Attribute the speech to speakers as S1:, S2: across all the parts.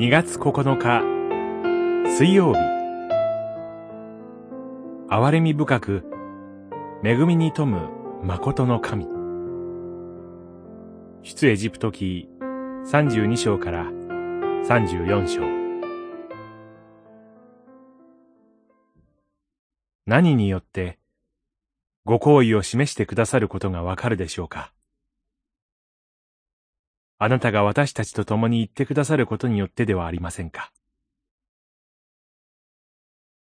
S1: 2月9日水曜日。憐れみ深く恵みに富む誠の神。出エジプト記32章から34章。何によってご好意を示してくださることがわかるでしょうか？あなたが私たちと共に言ってくださることによってではありませんか。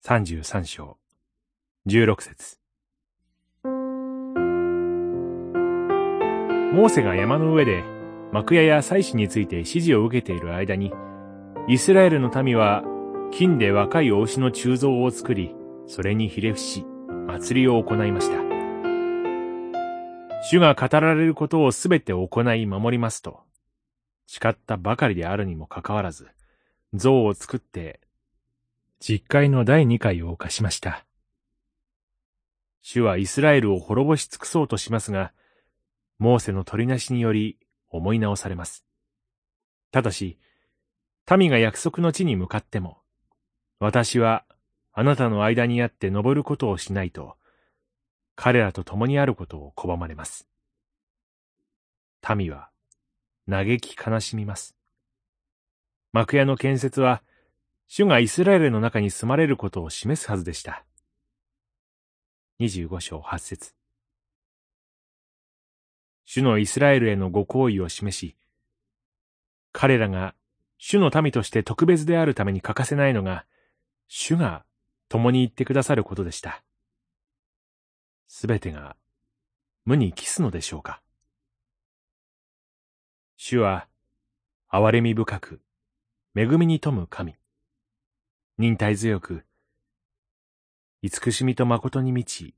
S1: 33章、16節モーセが山の上で幕屋や祭司について指示を受けている間に、イスラエルの民は金で若いお牛の鋳造を作り、それにひれ伏し、祭りを行いました。主が語られることをすべて行い守りますと、誓ったばかりであるにもかかわらず、像を作って、実会の第二回を犯しました。主はイスラエルを滅ぼし尽くそうとしますが、モーセの取りなしにより思い直されます。ただし、民が約束の地に向かっても、私はあなたの間にあって登ることをしないと、彼らと共にあることを拒まれます。民は嘆き悲しみます。幕屋の建設は、主がイスラエルの中に住まれることを示すはずでした。25章8節主のイスラエルへのご好意を示し、彼らが主の民として特別であるために欠かせないのが、主が共に言ってくださることでした。すべてが無に帰すのでしょうか主は、憐れみ深く、恵みに富む神。忍耐強く、慈しみと誠に満ち、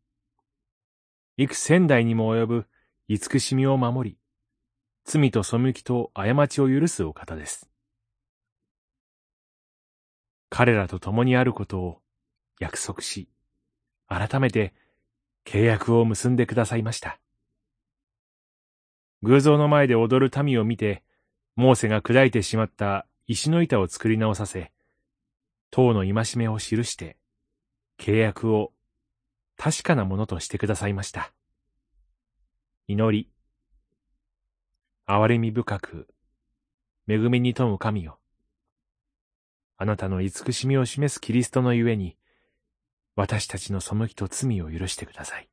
S1: 幾千代にも及ぶ慈しみを守り、罪と背きと過ちを許すお方です。彼らと共にあることを約束し、改めて契約を結んでくださいました。偶像の前で踊る民を見て、モーセが砕いてしまった石の板を作り直させ、塔の戒めを記して、契約を確かなものとしてくださいました。祈り、憐れみ深く、恵みに富む神よ。あなたの慈しみを示すキリストのゆえに、私たちの背きと罪を許してください。